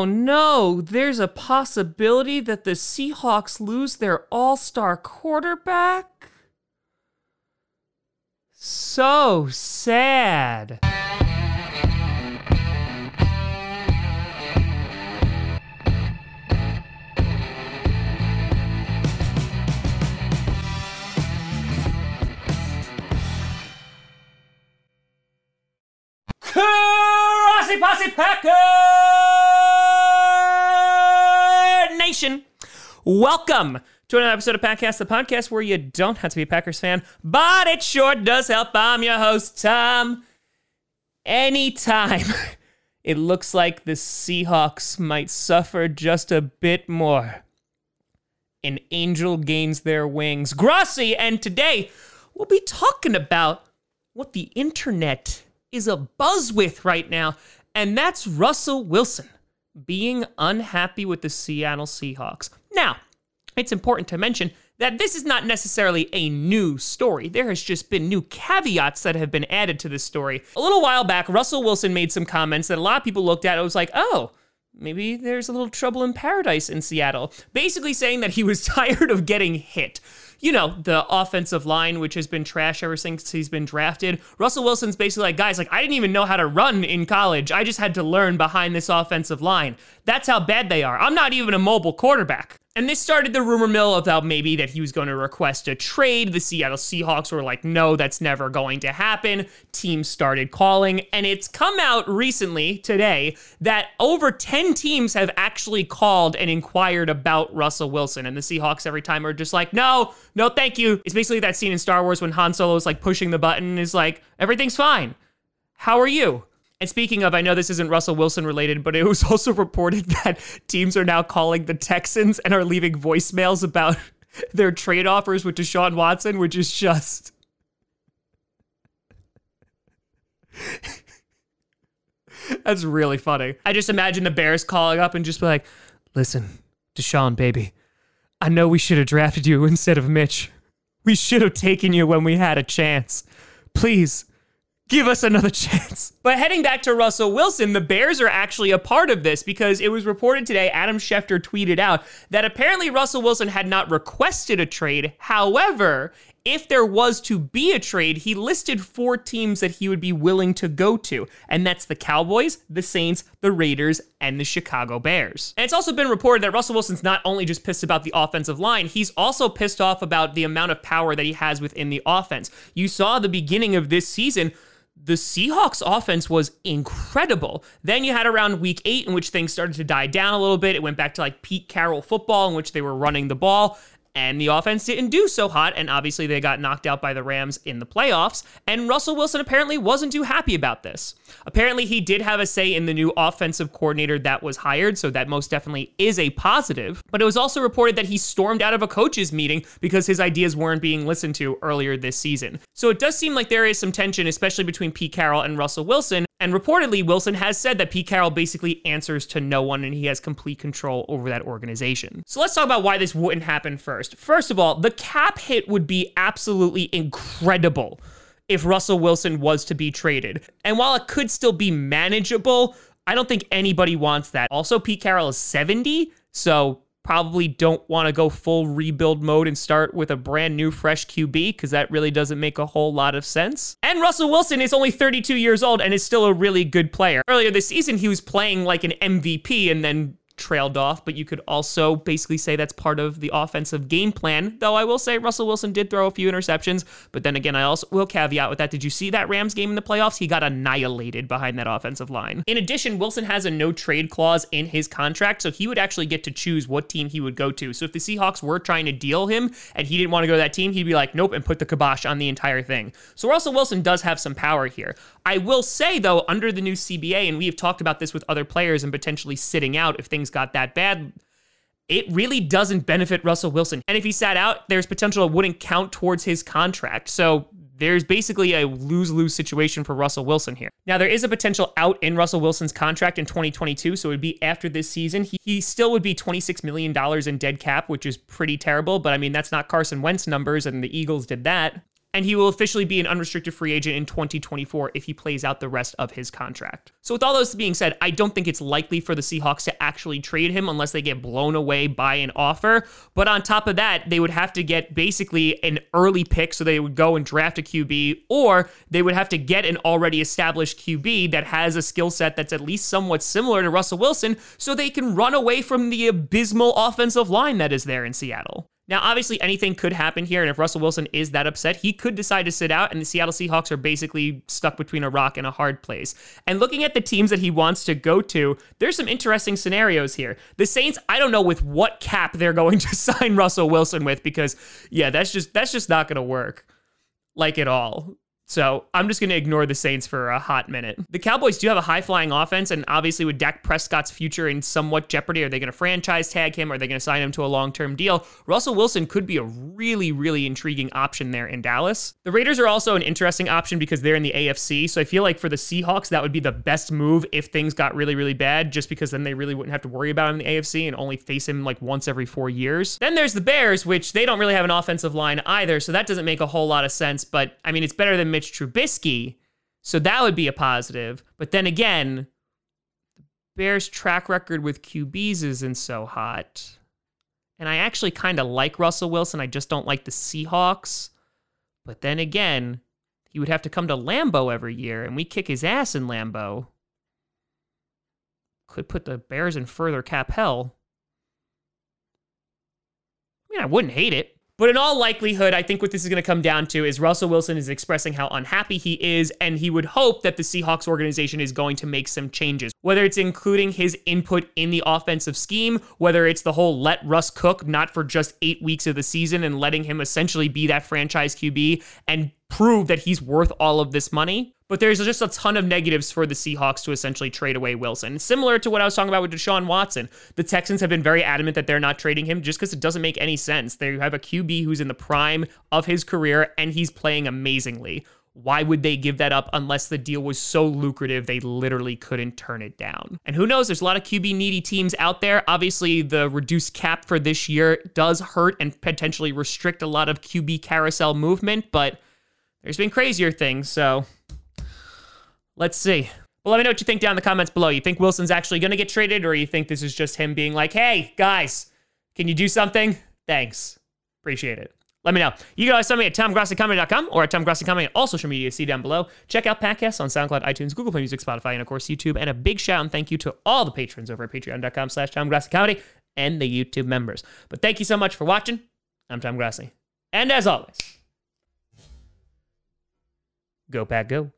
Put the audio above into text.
Oh no, there's a possibility that the Seahawks lose their all star quarterback? So sad. Nation. Welcome to another episode of Packcast, the podcast where you don't have to be a Packers fan, but it sure does help. I'm your host, Tom. Anytime it looks like the Seahawks might suffer just a bit more, an angel gains their wings. Grossi, and today we'll be talking about what the internet is a buzz with right now, and that's Russell Wilson being unhappy with the Seattle Seahawks. Now, it's important to mention that this is not necessarily a new story. There has just been new caveats that have been added to this story. A little while back, Russell Wilson made some comments that a lot of people looked at. It was like, oh, maybe there's a little trouble in paradise in Seattle. Basically saying that he was tired of getting hit you know, the offensive line, which has been trash ever since he's been drafted. Russell Wilson's basically like, guys, like, I didn't even know how to run in college. I just had to learn behind this offensive line. That's how bad they are. I'm not even a mobile quarterback. And this started the rumor mill about maybe that he was going to request a trade. The Seattle Seahawks were like, no, that's never going to happen. Teams started calling. And it's come out recently, today, that over 10 teams have actually called and inquired about Russell Wilson. And the Seahawks every time are just like, no, no, thank you. It's basically that scene in Star Wars when Han Solo is like pushing the button and is like, everything's fine. How are you? And speaking of, I know this isn't Russell Wilson related, but it was also reported that teams are now calling the Texans and are leaving voicemails about their trade offers with Deshaun Watson, which is just. That's really funny. I just imagine the Bears calling up and just be like, listen, Deshaun, baby, I know we should have drafted you instead of Mitch. We should have taken you when we had a chance. Please, give us another chance. But heading back to Russell Wilson, the Bears are actually a part of this because it was reported today, Adam Schefter tweeted out that apparently Russell Wilson had not requested a trade. However, if there was to be a trade, he listed four teams that he would be willing to go to, and that's the Cowboys, the Saints, the Raiders, and the Chicago Bears. And it's also been reported that Russell Wilson's not only just pissed about the offensive line, he's also pissed off about the amount of power that he has within the offense. You saw the beginning of this season the Seahawks offense was incredible. Then you had around week eight, in which things started to die down a little bit. It went back to like Pete Carroll football, in which they were running the ball and the offense didn't do so hot. And obviously, they got knocked out by the Rams in the playoffs. And Russell Wilson apparently wasn't too happy about this. Apparently, he did have a say in the new offensive coordinator that was hired, so that most definitely is a positive. But it was also reported that he stormed out of a coaches meeting because his ideas weren't being listened to earlier this season. So it does seem like there is some tension, especially between Pete Carroll and Russell Wilson. And reportedly, Wilson has said that Pete Carroll basically answers to no one and he has complete control over that organization. So let's talk about why this wouldn't happen first. First of all, the cap hit would be absolutely incredible if Russell Wilson was to be traded. And while it could still be manageable, I don't think anybody wants that. Also, Pete Carroll is 70, so probably don't want to go full rebuild mode and start with a brand new fresh QB because that really doesn't make a whole lot of sense. And Russell Wilson is only 32 years old and is still a really good player. Earlier this season, he was playing like an MVP and then trailed off, but you could also basically say that's part of the offensive game plan. Though I will say Russell Wilson did throw a few interceptions, but then again, I also will caveat with that. Did you see that Rams game in the playoffs? He got annihilated behind that offensive line. In addition, Wilson has a no trade clause in his contract, so he would actually get to choose what team he would go to. So if the Seahawks were trying to deal him and he didn't want to go to that team, he'd be like, nope, and put the kibosh on the entire thing. So Russell Wilson does have some power here. I will say, though, under the new CBA, and we have talked about this with other players and potentially sitting out if things got that bad, it really doesn't benefit Russell Wilson. And if he sat out, there's potential it wouldn't count towards his contract. So there's basically a lose lose situation for Russell Wilson here. Now, there is a potential out in Russell Wilson's contract in 2022, so it would be after this season. He, he still would be $26 million in dead cap, which is pretty terrible, but I mean, that's not Carson Wentz numbers, and the Eagles did that. And he will officially be an unrestricted free agent in 2024 if he plays out the rest of his contract. So, with all those being said, I don't think it's likely for the Seahawks to actually trade him unless they get blown away by an offer. But on top of that, they would have to get basically an early pick, so they would go and draft a QB, or they would have to get an already established QB that has a skill set that's at least somewhat similar to Russell Wilson, so they can run away from the abysmal offensive line that is there in Seattle. Now, obviously, anything could happen here, and if Russell Wilson is that upset, he could decide to sit out, and the Seattle Seahawks are basically stuck between a rock and a hard place. And looking at the teams that he wants to go to, there's some interesting scenarios here. The Saints, I don't know with what cap they're going to sign Russell Wilson with, because yeah, that's just that's just not going to work, like at all. So I'm just going to ignore the Saints for a hot minute. The Cowboys do have a high flying offense, and obviously, with Dak Prescott's future in somewhat jeopardy, are they going to franchise tag him? Are they going to sign him to a long term deal? Russell Wilson could be a really, really intriguing option there in Dallas. The Raiders are also an interesting option because they're in the AFC. So I feel like for the Seahawks, that would be the best move if things got really, really bad, just because then they really wouldn't have to worry about him in the AFC and only face him like once every four years. Then there's the Bears, which they don't really have an offensive line either. So that doesn't make a whole lot of sense. But I mean, it's better than Mitch Trubisky. So that would be a positive. But then again, the Bears' track record with QBs isn't so hot. And I actually kind of like Russell Wilson. I just don't like the Seahawks. But then again, he would have to come to Lambeau every year, and we kick his ass in Lambeau. Could put the Bears in further cap hell. I mean, I wouldn't hate it. But in all likelihood, I think what this is going to come down to is Russell Wilson is expressing how unhappy he is, and he would hope that the Seahawks organization is going to make some changes. Whether it's including his input in the offensive scheme, whether it's the whole let Russ cook, not for just eight weeks of the season, and letting him essentially be that franchise QB and prove that he's worth all of this money. But there's just a ton of negatives for the Seahawks to essentially trade away Wilson. Similar to what I was talking about with Deshaun Watson. The Texans have been very adamant that they're not trading him just because it doesn't make any sense. They have a QB who's in the prime of his career and he's playing amazingly. Why would they give that up unless the deal was so lucrative they literally couldn't turn it down? And who knows, there's a lot of QB needy teams out there. Obviously, the reduced cap for this year does hurt and potentially restrict a lot of QB carousel movement, but there's been crazier things, so let's see. Well, let me know what you think down in the comments below. You think Wilson's actually going to get traded, or you think this is just him being like, hey, guys, can you do something? Thanks. Appreciate it. Let me know. You can always send me at tomgrossicomedy.com or at tomgrossicomedy on all social media. See down below. Check out podcasts on SoundCloud, iTunes, Google Play Music, Spotify, and of course YouTube. And a big shout and thank you to all the patrons over at patreon.com slash tomgrossicomedy and the YouTube members. But thank you so much for watching. I'm Tom Grossi. And as always, go pack go.